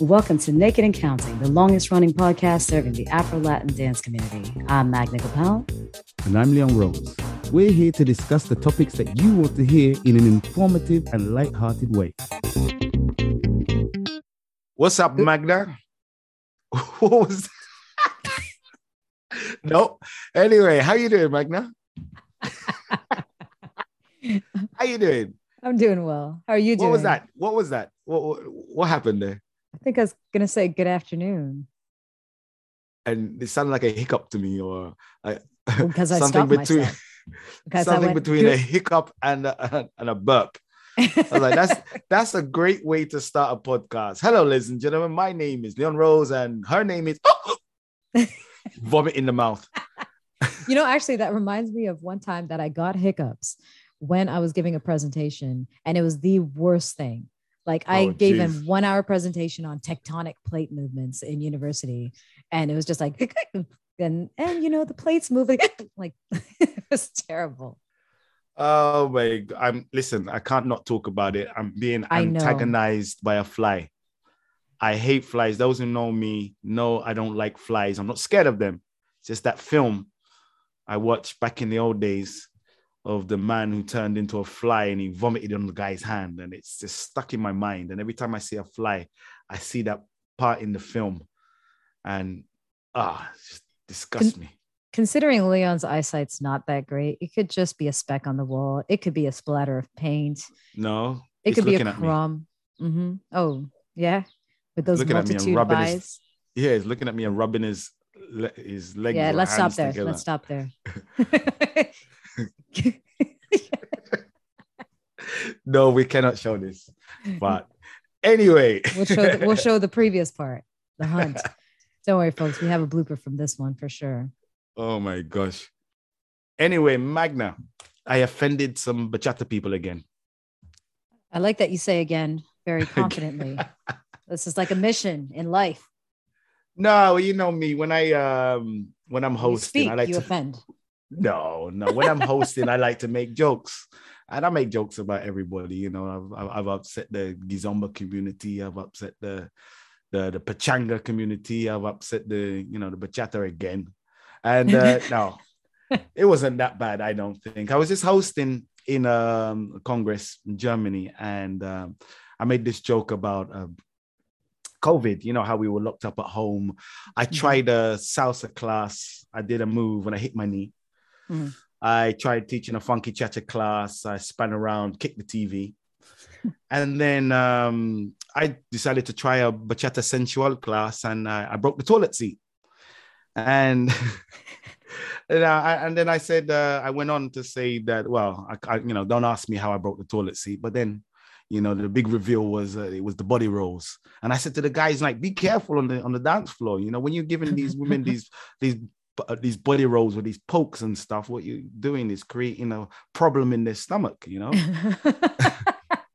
Welcome to Naked and Counting, the longest running podcast serving the Afro Latin dance community. I'm Magna Gopal. And I'm Leon Rose. We're here to discuss the topics that you want to hear in an informative and light-hearted way. What's up, Magna? what was that? no. Anyway, how you doing, Magna? how you doing? I'm doing well. How are you doing? What was that? What was that? What, what, what happened there? I think I was gonna say good afternoon. And it sounded like a hiccup to me, or oh, because I something between something went, between a hiccup and a, and a burp. I was like, that's that's a great way to start a podcast. Hello, ladies and gentlemen. My name is Leon Rose, and her name is vomit in the mouth. you know, actually, that reminds me of one time that I got hiccups when I was giving a presentation, and it was the worst thing. Like I oh, gave him one hour presentation on tectonic plate movements in university, and it was just like, and and you know the plates moving, like it was terrible. Oh my! I'm listen. I can't not talk about it. I'm being antagonized by a fly. I hate flies. Those who know me know I don't like flies. I'm not scared of them. It's just that film I watched back in the old days of the man who turned into a fly and he vomited on the guy's hand. And it's just stuck in my mind. And every time i see a fly i see that part in the film. And ah just disgusts Con- me. considering leon's eyesight's not that great it could just be a speck on the wall. It could be a splatter of paint. No it could be a crumb. Mm-hmm. oh yeah. With those looking multitude of eyes his, yeah he's looking at me and rubbing his his legs yeah let's stop there. Together. let's stop there no, we cannot show this. But anyway, we'll show the, we'll show the previous part, the hunt. Don't worry, folks. We have a blooper from this one for sure. Oh my gosh. Anyway, Magna, I offended some bachata people again. I like that you say again very confidently. this is like a mission in life. No, you know me. When I um when I'm hosting, speak, I like you to offend. No, no. When I'm hosting, I like to make jokes. And I make jokes about everybody. You know, I've, I've upset the Kizomba community. I've upset the the the Pachanga community. I've upset the you know the bachata again. And uh, no, it wasn't that bad. I don't think. I was just hosting in um, a congress in Germany, and um, I made this joke about uh, COVID, you know, how we were locked up at home. I mm-hmm. tried a salsa class. I did a move and I hit my knee. Mm-hmm. I tried teaching a funky cha cha class. I spun around, kicked the TV. and then um, I decided to try a bachata sensual class and I, I broke the toilet seat. And and, I, and, then I said, uh, I went on to say that, well, I, I, you know, don't ask me how I broke the toilet seat. But then, you know, the big reveal was uh, it was the body rolls. And I said to the guys, like, be careful on the on the dance floor. You know, when you're giving these women these these uh, these body rolls with these pokes and stuff, what you're doing is creating a problem in their stomach, you know.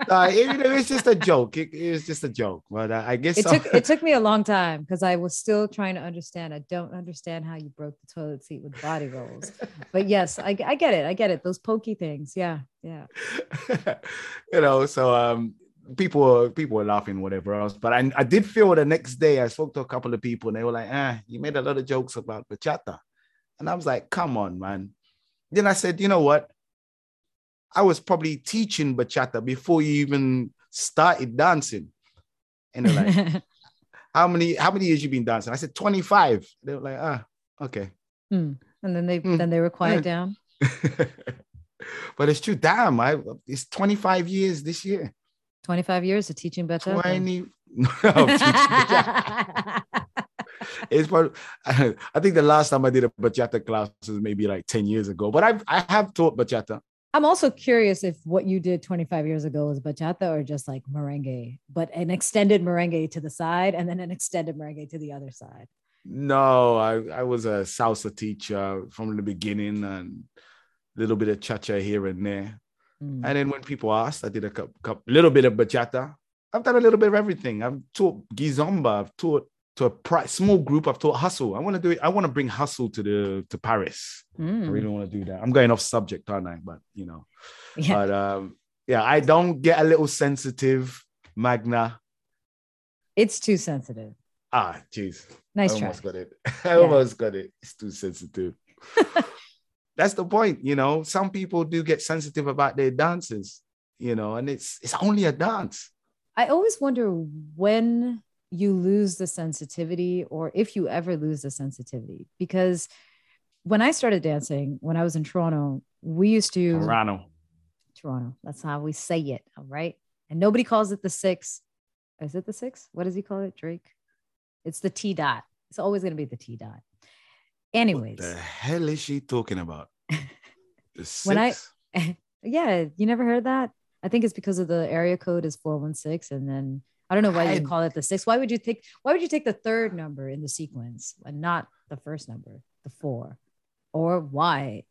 uh, it, it, was just a joke. It, it was just a joke, but uh, I guess it took it took me a long time because I was still trying to understand. I don't understand how you broke the toilet seat with body rolls, but yes, I, I get it. I get it. Those pokey things, yeah, yeah. you know, so um, people were people were laughing, whatever else. But I, I did feel the next day I spoke to a couple of people and they were like, ah, you made a lot of jokes about bachata. And I was like, come on, man. Then I said, you know what? I was probably teaching bachata before you even started dancing. And they're like, how many how many years you been dancing? I said 25. They were like, ah, okay. Hmm. And then they hmm. then they were quiet down. but it's true. Damn, I it's 25 years this year. 25 years of teaching bachata? 20. No, it's part. I think the last time I did a bachata class was maybe like 10 years ago, but I've, I have taught bachata. I'm also curious if what you did 25 years ago was bachata or just like merengue, but an extended merengue to the side and then an extended merengue to the other side. No, I, I was a salsa teacher from the beginning and a little bit of cha-cha here and there. Mm. And then when people asked, I did a couple, couple, little bit of bachata. I've done a little bit of everything. I've taught kizomba. I've taught to a pri- small group. I've taught hustle. I want to do it. I want to bring hustle to the to Paris. Mm. I really want to do that. I'm going off subject, aren't I? But you know, yeah. but um, yeah, I don't get a little sensitive, Magna. It's too sensitive. Ah, jeez. Nice I try. almost got it. I yeah. almost got it. It's too sensitive. That's the point, you know. Some people do get sensitive about their dances, you know, and it's it's only a dance. I always wonder when you lose the sensitivity or if you ever lose the sensitivity because when I started dancing when I was in Toronto, we used to Toronto. Toronto. That's how we say it. All right. And nobody calls it the six. Is it the six? What does he call it? Drake? It's the T dot. It's always going to be the T dot. Anyways. What the hell is she talking about? The six? when I, yeah, you never heard that? I think it's because of the area code is 416. And then I don't know why I, you call it the six. Why would you take, why would you take the third number in the sequence and not the first number, the four? Or why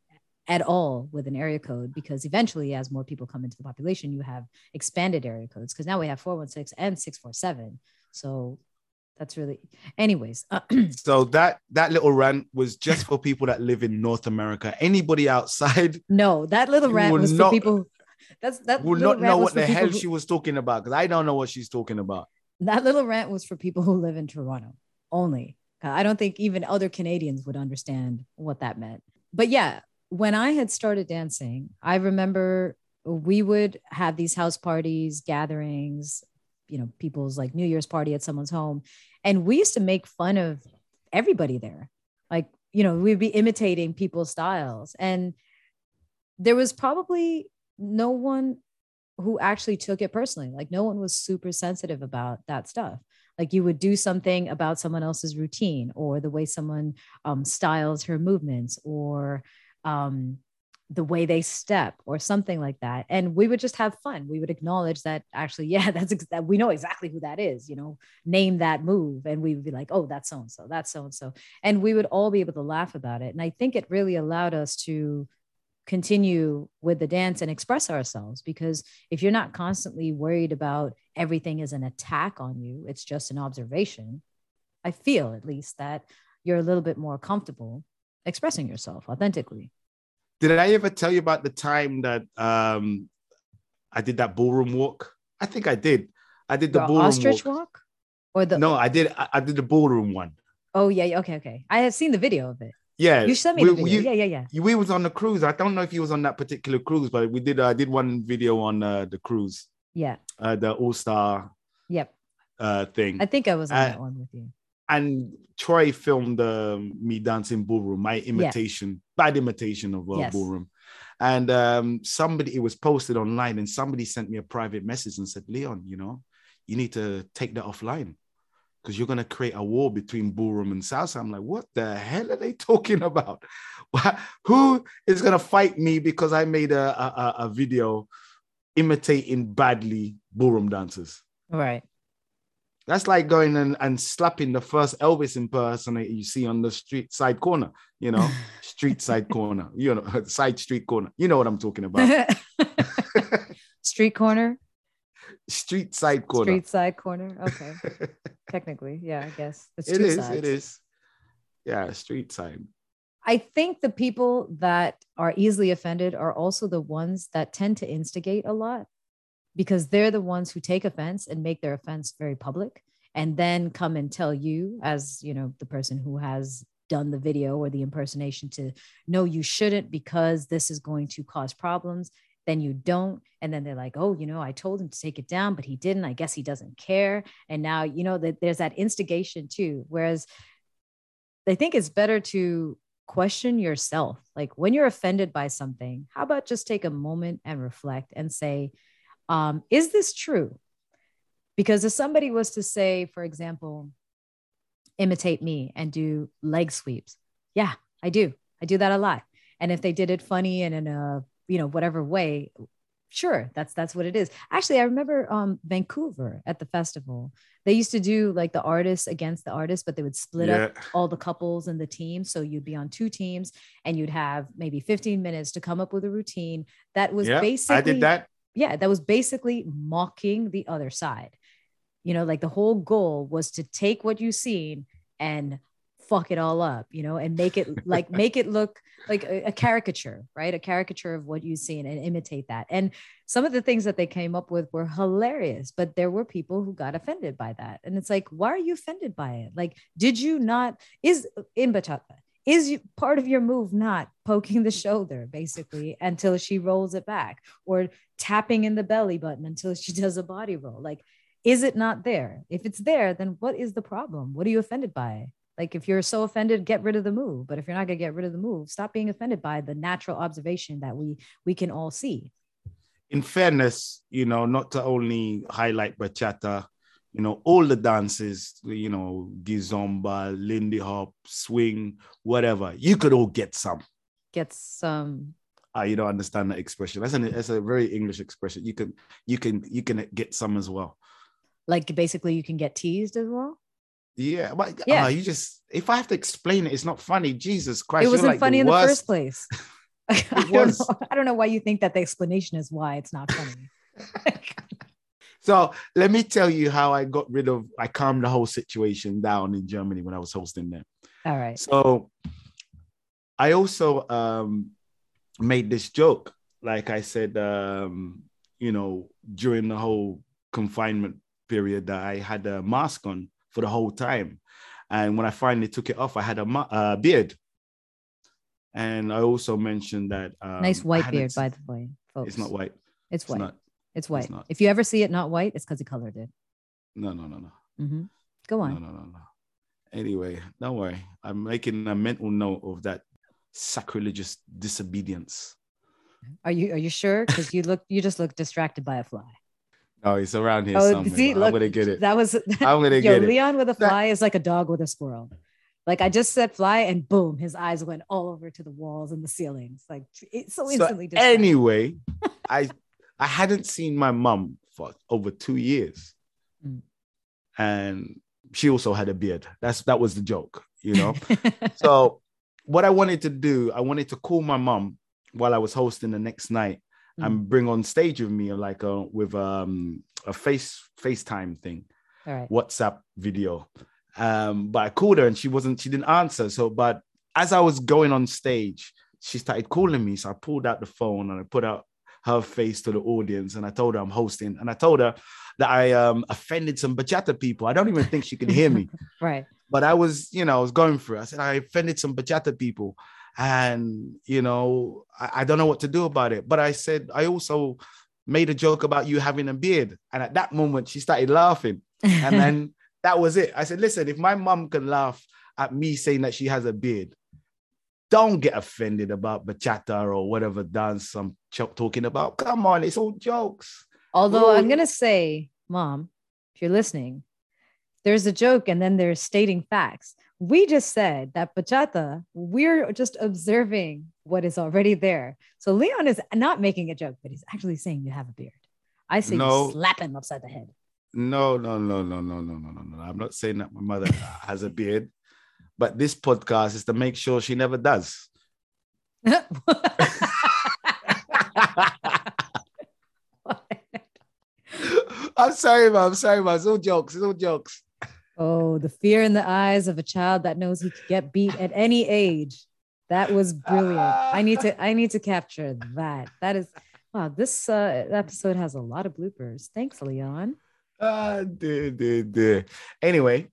at all with an area code because eventually as more people come into the population you have expanded area codes because now we have 416 and 647 so that's really anyways uh, so that that little rant was just for people that live in north america. Anybody outside no that little rant was not, for people that's that will not know what the hell who, she was talking about because i don't know what she's talking about. That little rant was for people who live in toronto only. I don't think even other canadians would understand what that meant. But yeah when I had started dancing, I remember we would have these house parties, gatherings, you know, people's like New Year's party at someone's home. And we used to make fun of everybody there. Like, you know, we'd be imitating people's styles. And there was probably no one who actually took it personally. Like, no one was super sensitive about that stuff. Like, you would do something about someone else's routine or the way someone um, styles her movements or, um, the way they step or something like that and we would just have fun we would acknowledge that actually yeah that's ex- that we know exactly who that is you know name that move and we would be like oh that's so and so that's so and so and we would all be able to laugh about it and i think it really allowed us to continue with the dance and express ourselves because if you're not constantly worried about everything is an attack on you it's just an observation i feel at least that you're a little bit more comfortable expressing yourself authentically. Did I ever tell you about the time that um, I did that ballroom walk? I think I did. I did the, the ballroom ostrich walk. walk. or the no, I did. I, I, did the ballroom one. Oh yeah, okay, okay. I have seen the video of it. Yeah, you sent me we, the video. You, yeah, yeah, yeah. We was on the cruise. I don't know if he was on that particular cruise, but we did. I uh, did one video on uh, the cruise. Yeah. Uh, the All Star. Yep. Uh, thing. I think I was on uh, that one with you and Troy filmed uh, me dancing ballroom, my imitation, yeah. bad imitation of uh, yes. ballroom. And um, somebody, it was posted online, and somebody sent me a private message and said, Leon, you know, you need to take that offline because you're going to create a war between ballroom and salsa. I'm like, what the hell are they talking about? Who is going to fight me because I made a, a, a video imitating badly ballroom dancers? Right. That's like going and, and slapping the first Elvis impersonator you see on the street side corner, you know, street side corner, you know, side street corner. You know what I'm talking about. street corner? Street side corner. Street side corner. Okay. Technically, yeah, I guess. It is. Sides. It is. Yeah, street side. I think the people that are easily offended are also the ones that tend to instigate a lot because they're the ones who take offense and make their offense very public and then come and tell you as you know the person who has done the video or the impersonation to no you shouldn't because this is going to cause problems. Then you don't. And then they're like oh you know i told him to take it down but he didn't. I guess he doesn't care. And now you know that there's that instigation too. Whereas they think it's better to question yourself. Like when you're offended by something how about just take a moment and reflect and say um, is this true? Because if somebody was to say, for example, imitate me and do leg sweeps, yeah, I do. I do that a lot. And if they did it funny and in a, you know, whatever way, sure, that's that's what it is. Actually, I remember um, Vancouver at the festival. They used to do like the artists against the artists, but they would split yeah. up all the couples and the teams. So you'd be on two teams and you'd have maybe 15 minutes to come up with a routine that was yeah, basically I did that yeah, that was basically mocking the other side. You know, like the whole goal was to take what you've seen and fuck it all up, you know, and make it like make it look like a, a, caricature, right? A caricature of what you've seen and imitate that. And some of the things that they came up with were hilarious, but there were people who got offended by that. And it's like, why are you offended by it? Like, did you not is in bachata? Is part of your move not poking the shoulder basically until she rolls it back or tapping in the belly button until she does a body roll? Like, is it not there? If it's there, then what is the problem? What are you offended by? Like if you're so offended, get rid of the move. But if you're not gonna get rid of the move, stop being offended by the natural observation that we we can all see. In fairness, you know, not to only highlight bachata, you know, all the dances, you know, kizomba, lindy hop, swing, whatever, you could all get some. Get some. Ah, you don't understand that expression. That's an that's a very English expression. You can you can you can get some as well. Like basically, you can get teased as well. Yeah, but yeah, uh, you just if I have to explain it, it's not funny. Jesus Christ, it wasn't like funny the in worst. the first place. I, don't know, I don't know why you think that the explanation is why it's not funny. so let me tell you how I got rid of, I calmed the whole situation down in Germany when I was hosting there. All right. So I also um, made this joke, like I said, um, you know, during the whole confinement period, that I had a mask on for the whole time. And when I finally took it off, I had a uh, beard. And I also mentioned that um, nice white beard, by the way, folks. It's not white. It's white. Not, it's white. It's if you ever see it not white, it's because he colored it. No, no, no, no. Mm-hmm. Go on. No, no, no, no. Anyway, don't worry. I'm making a mental note of that sacrilegious disobedience. Are you are you sure? Because you look you just look distracted by a fly. Oh, he's around here oh, somewhere. See, look, I'm gonna get it. That was I'm gonna yo, get it. Leon with a fly that, is like a dog with a squirrel. Like I just said fly and boom, his eyes went all over to the walls and the ceilings. Like it's so instantly. So anyway, I I hadn't seen my mom for over two years. Mm. And she also had a beard. That's that was the joke, you know. so what I wanted to do, I wanted to call my mom while I was hosting the next night mm. and bring on stage with me like a with um a face FaceTime thing, WhatsApp video. Um, but I called her and she wasn't, she didn't answer. So, but as I was going on stage, she started calling me. So I pulled out the phone and I put out her face to the audience and I told her I'm hosting and I told her that I um, offended some bachata people. I don't even think she could hear me. right. But I was, you know, I was going through. I said I offended some bachata people and you know I, I, don't know what to do about it but i said i also made a joke about you having a beard and at that moment she started laughing and then that was it i said listen if my mom can laugh at me saying that she has a beard don't get offended about bachata or whatever dance i'm talking about come on it's all jokes although Ooh. i'm gonna say mom if you're listening there's a joke and then there's stating facts we just said that bachata, we're just observing what is already there. So Leon is not making a joke, but he's actually saying you have a beard. I say no. slap him upside the head. No, no, no, no, no, no, no, no, no. I'm not saying that my mother has a beard, but this podcast is to make sure she never does. I'm sorry, man. I'm sorry, man. It's all jokes. It's all jokes. Oh, the fear in the eyes of a child that knows he could get beat at any age. That was brilliant. I need to I need to capture that. That is wow, this uh, episode has a lot of bloopers. Thanks, Leon. Ah, dear, dear, dear. Anyway,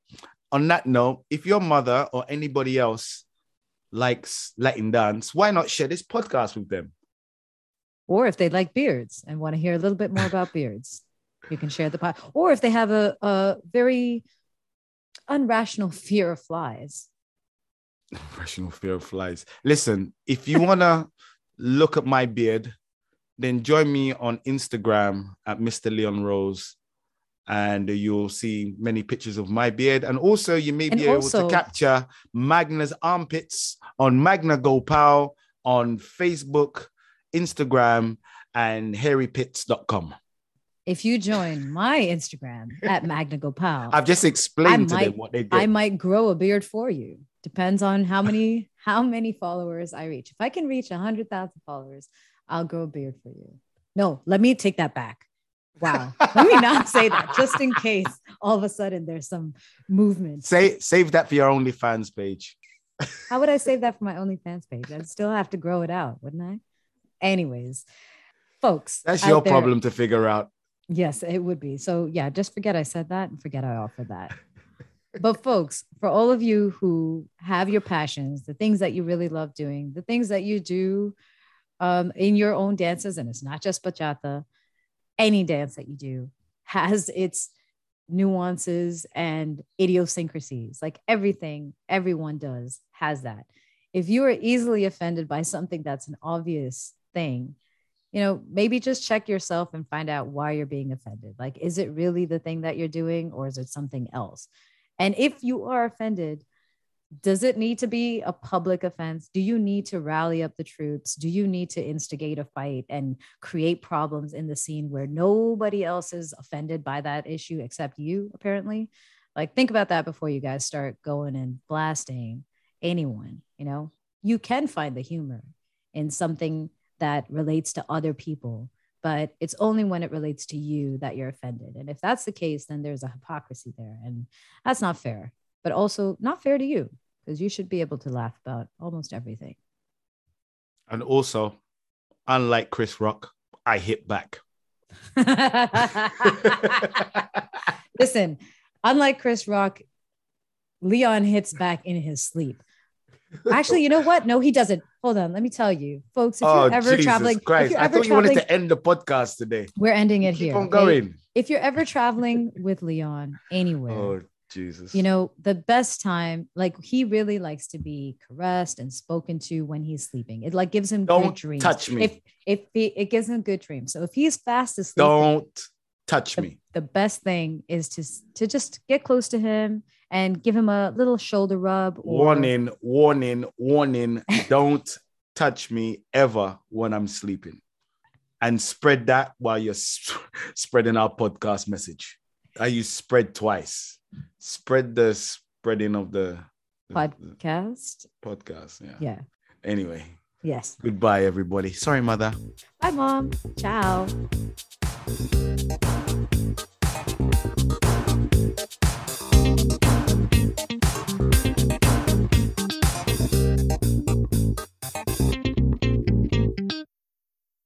on that note, if your mother or anybody else likes Latin dance, why not share this podcast with them? Or if they like beards and want to hear a little bit more about beards, you can share the pod. Or if they have a, a very unrational fear of flies. Rational fear of flies. Listen, if you want to look at my beard, then join me on Instagram at Mr. Leon Rose and you'll see many pictures of my beard. And also, you may be able to capture Magna's armpits on Magna Gopal on Facebook, Instagram, and hairypits.com if you join my Instagram at Magna Gopal, I've just explained to them what they do. I might grow a beard for you. Depends on how many how many followers I reach. If I can reach a hundred thousand followers, I'll grow a beard for you. No, let me take that back. Wow. Let me not say that just in case all of a sudden there's some movement. Say save that for your OnlyFans page. How would I save that for my OnlyFans page? I'd still have to grow it out, wouldn't I? Anyways, folks. That's your there, problem to figure out. Yes, it would be. So yeah, just forget I said that and forget I offered that. but folks, for all of you who have your passions, the things that you really love doing, the things that you do um, in your own dances, and it's not just bachata, any dance that you do has its nuances and idiosyncrasies. Like everything everyone does has that. If you are easily offended by something that's an obvious thing, you know, maybe just check yourself and find out why you're being offended. Like, is it really the thing that you're doing or is it something else? And if you are offended, does it need to be a public offense? Do you need to rally up the troops? Do you need to instigate a fight and create problems in the scene where nobody else is offended by that issue except you, apparently? Like, think about that before you guys start going and blasting anyone. You know, you can find the humor in something that relates to other people, but it's only when it relates to you that you're offended. And if that's the case, then there's a hypocrisy there. And that's not fair but also not fair to you because you should be able to laugh about almost everything. And also, unlike Chris Rock, I hit back. Listen, unlike Chris Rock, Leon hits back in his sleep. Actually, you know what? No, he doesn't. Hold on. Let me tell you, folks. If oh, you're ever Jesus traveling, Christ. I thought you wanted to end the podcast today. We're ending it Keep here. on going. Okay? If you're ever traveling with Leon anywhere, oh, Jesus. You know, the best time, like he really likes to be caressed and spoken to when he's sleeping. It like gives him don't good dreams. Touch me. If if he, it gives him good dreams. So if he's fast asleep, don't touch the, me. The best thing is to to just get close to him and give him a little shoulder rub. Or... Warning, warning, warning. don't touch me ever when I'm sleeping. And spread that while you're sp- spreading our podcast message. I use spread twice spread the spreading of the, the podcast. The podcast, yeah. Yeah. Anyway. Yes. Goodbye, everybody. Sorry, mother. Bye, mom. Ciao.